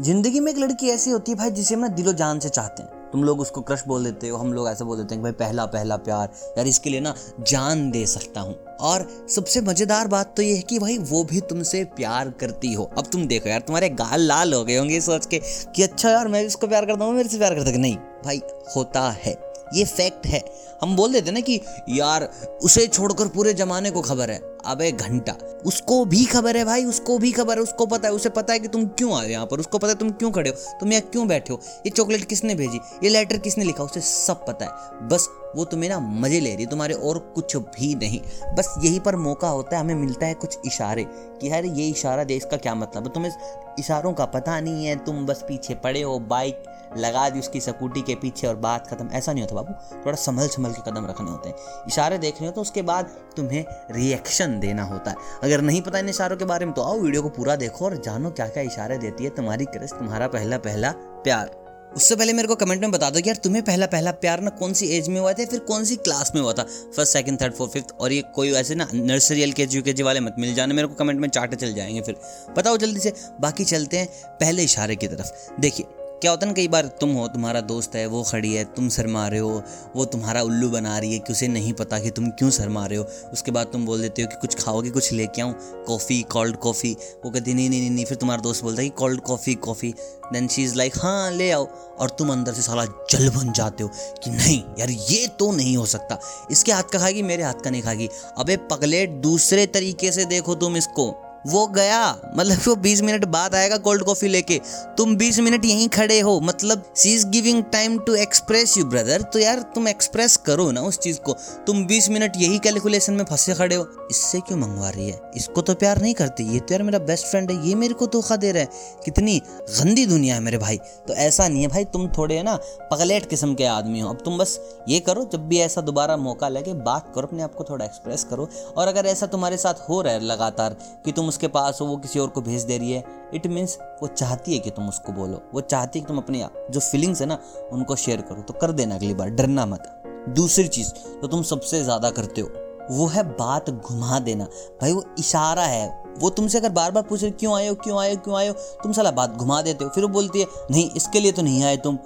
ज़िंदगी में एक लड़की ऐसी होती है भाई जिसे हम ना दिलो जान से चाहते हैं। तुम लोग उसको क्रश बोल देते हो, हम लोग ऐसा बोल देते हैं भाई पहला पहला प्यार। यार इसके लिए ना जान दे सकता हूँ। और सबसे मज़ेदार बात तो ये है कि भाई वो भी तुमसे प्यार करती हो। अब तुम देखो यार, तुम्हारे गाल लाल हो गए होंगे सोच के कि अच्छा यार मैं इसको प्यार करता हूँ मेरे से प्यार करता नहीं? भाई होता है। ये फैक्ट है। हम बोल देते ना कि, यार, उसे छोड़कर पूरे जमाने को खबर है। अबे घंटा। उसको भी खबर है भाई, उसको भी खबर है, उसको पता है। उसे पता है कि तुम क्यों आए यहाँ पर? उसको पता है तुम क्यों खड़े हो? तुम यहाँ क्यों बैठे हो? ये चॉकलेट किसने भेजी? ये लेटर किसने लिखा? उसे सब पता है। बस वो तुम्हें ना मज़े ले रही तुम्हारे और कुछ भी नहीं। बस यही पर मौका होता है, हमें मिलता है कुछ इशारे कि यार ये इशारा दे, इसका क्या मतलब? है तुम्हें इशारों का पता नहीं है, तुम बस पीछे पड़े हो बाइक लगा दी उसकी स्कूटी के पीछे और बात खत्म। ऐसा नहीं होता बाबू, थोड़ा संभल संभल के कदम रखने होते हैं। इशारे देख रहे हो तो उसके बाद तुम्हें रिएक्शन देना होता है। अगर नहीं पता इन इशारों के बारे में तो आओ वीडियो को पूरा देखो और जानो क्या क्या इशारे देती है तुम्हारी क्रश तुम्हारा पहला पहला प्यार। उससे पहले मेरे को कमेंट में बता दो कि यार तुम्हें पहला पहला प्यार ना कौन सी एज में हुआ था फिर कौन सी क्लास में हुआ था? First second third fourth fifth और ये कोई ऐसे ना नर्सरी एल के जी यू के जी वाले मत मिल जाने, मेरे को कमेंट में चाटे चल जाएँगे फिर। बताओ जल्दी से। बाकी चलते हैं पहले इशारे की तरफ़। देखिए क्या होता है ना, कई बार तुम हो, तुम्हारा दोस्त है, वो खड़ी है, तुम शर्मा रहे हो, वो तुम्हारा उल्लू बना रही है कि उसे नहीं पता कि तुम क्यों शर्मा रहे हो। उसके बाद तुम बोल देते हो कि कुछ खाओगे, कुछ लेके आऊँ, कॉफ़ी कोल्ड कॉफ़ी वो कहती नहीं नहीं नहीं नहीं। फिर तुम्हारा दोस्त बोलता है कि cold coffee coffee then she is like हाँ ले आओ। और तुम अंदर से साला जल बन जाते हो कि, नहीं, यार, ये तो नहीं हो सकता। इसके हाथ का खाएगी, मेरे हाथ का नहीं खाएगी। अबे पगलेट दूसरे तरीके से देखो तुम इसको। वो गया मतलब वो 20 मिनट बाद आएगा कोल्ड कॉफ़ी लेके। तुम 20 मिनट यहीं खड़े हो मतलब she is giving time to express you brother तो यार, तुम एक्सप्रेस करो ना उस चीज़ को। तुम 20 मिनट यही कैलकुलेशन में फंसे खड़े हो। इससे क्यों मंगवा रही है? इसको तो प्यार नहीं करती। ये तो यार मेरा बेस्ट फ्रेंड है। ये मेरे को धोखा दे रहा है। कितनी गंदी दुनिया है मेरे भाई। तो ऐसा नहीं है भाई, तुम थोड़े ना, पगलेट किस्म के आदमी हो। अब तुम बस ये करो, जब भी ऐसा दोबारा मौका लगे, बात करो, अपने आप को थोड़ा एक्सप्रेस करो। और अगर ऐसा तुम्हारे साथ हो रहा है लगातार कि तुम उसके पास हो, वो किसी और को भेज दे रही है। इट मीन्स वो चाहती है कि तुम उसको बोलो। वो चाहती है कि तुम अपनी जो फीलिंग्स है ना, उनको शेयर करो। तो कर देना अगली बार, डरना मत। दूसरी चीज़ तो तुम सबसे ज़्यादा करते हो, वो है बात घुमा देना। भाई वो इशारा है। वो तुमसे अगर बार बार पूछ रहे, क्यों आए हो, क्यों आए हो, क्यों आए हो? तुम साला बात घुमा देते हो। फिर वो बोलती है, नहीं, इसके लिए तो नहीं आए तुम।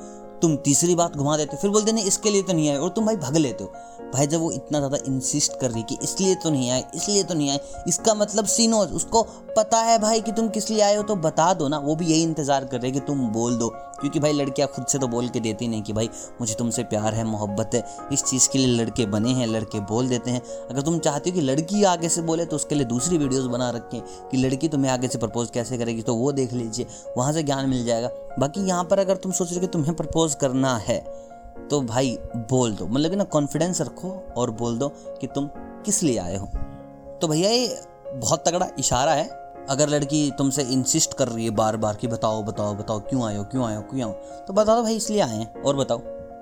तुम तीसरी बात घुमा देते हो, फिर बोलते नहीं, इसके लिए तो नहीं आए। और तुम भाई भग लेते हो। भाई, जब वो इतना ज़्यादा इंसिस्ट कर रही कि इसलिए तो नहीं आए, इसलिए तो नहीं आए, इसका मतलब सीनो, उसको पता है भाई कि तुम किस लिए आए हो तो बता दो ना, वो भी यही इंतज़ार कर रहे कि तुम बोल दो। क्योंकि भाई लड़कियाँ खुद से तो बोल के देती नहीं कि भाई मुझे तुमसे प्यार है, मोहब्बत है। इस चीज़ के लिए लड़के बने हैं, लड़के बोल देते हैं। अगर तुम चाहती हो कि लड़की आगे से बोले तो उसके लिए दूसरी वीडियोज़ बना रखें कि लड़की तुम्हें आगे से प्रपोज कैसे करेगी तो वो देख लीजिए, वहाँ से ज्ञान मिल जाएगा। बाकी यहाँ पर अगर तुम सोच रहे हो कि तुम्हें प्रपोज करना है तो भाई बोल दो। मतलब कि ना कॉन्फिडेंस रखो और बोल दो कि तुम किस लिए आए हो। तो भैया, ये बहुत तगड़ा इशारा है। अगर लड़की तुमसे इंसिस्ट कर रही है बार बार कि बताओ बताओ बताओ, क्यों हो क्यों हो, क्यों आओ तो बता दो भाई इसलिए आए हैं, और बताओ।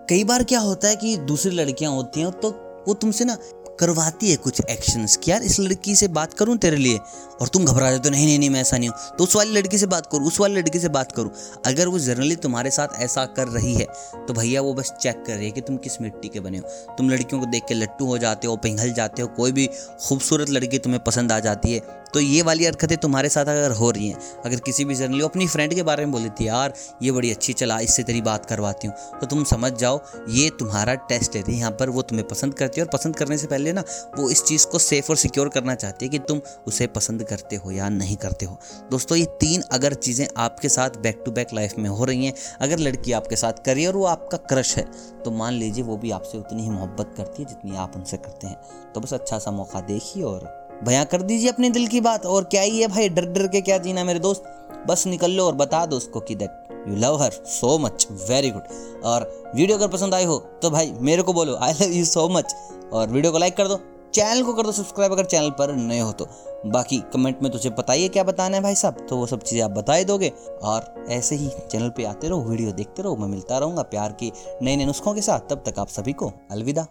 कई बार क्या होता है कि दूसरी लड़कियाँ होती हैं तो वो तुमसे ना करवाती है कुछ एक्शंस कि यार इस लड़की से बात करूँ तेरे लिए, और तुम घबरा जाते हो, नहीं नहीं नहीं, मैं ऐसा नहीं हूँ तो उस वाली लड़की से बात करूँ, उस वाली लड़की से बात करूँ। अगर वो जनरली तुम्हारे साथ ऐसा कर रही है तो भैया वो बस चेक कर रही है कि तुम किस मिट्टी के बने हो। तुम लड़कियों को देख के लट्टू हो जाते हो, पिघल जाते हो, कोई भी खूबसूरत लड़की तुम्हें पसंद आ जाती है तो ये वाली हरकतें तुम्हारे साथ अगर हो रही हैं, अगर किसी भी जर्नली अपनी फ्रेंड के बारे में बोली थी, यार, ये बड़ी अच्छी, चला इससे तेरी बात करवाती हूँ। तो तुम समझ जाओ, ये तुम्हारा टेस्ट है। यहाँ पर वो तुम्हें पसंद करती है और पसंद करने से पहले ना, वो इस चीज़ को सेफ़ और सिक्योर करना चाहती है कि तुम उसे पसंद करते हो या नहीं करते हो। दोस्तों, ये तीन अगर चीज़ें आपके साथ बैक टू बैक लाइफ में हो रही हैं, अगर लड़की आपके साथ करियर और वो आपका क्रश है तो मान लीजिए वो भी आपसे उतनी ही मोहब्बत करती है जितनी आप उनसे करते हैं। तो बस अच्छा सा मौका देखिए और बयां कर दीजिए अपने दिल की बात। और क्या ही है भाई, डर डर के क्या जीना मेरे दोस्त? बस निकल लो और बता दो उसको कि that you love her so much very good और वीडियो अगर पसंद आई हो तो भाई मेरे को बोलो I love you so much और वीडियो को लाइक कर दो, चैनल को कर दो सब्सक्राइब अगर चैनल पर नए हो तो। बाकी कमेंट में तुझे बताइए क्या बताना है भाई साहब तो वो सब चीज़ें आप बता ही दोगे। और ऐसे ही चैनल पे आते रहो वीडियो देखते रहो, मैं मिलता रहूँगा प्यार की नए नए नुस्खों के साथ। तब तक आप सभी को अलविदा।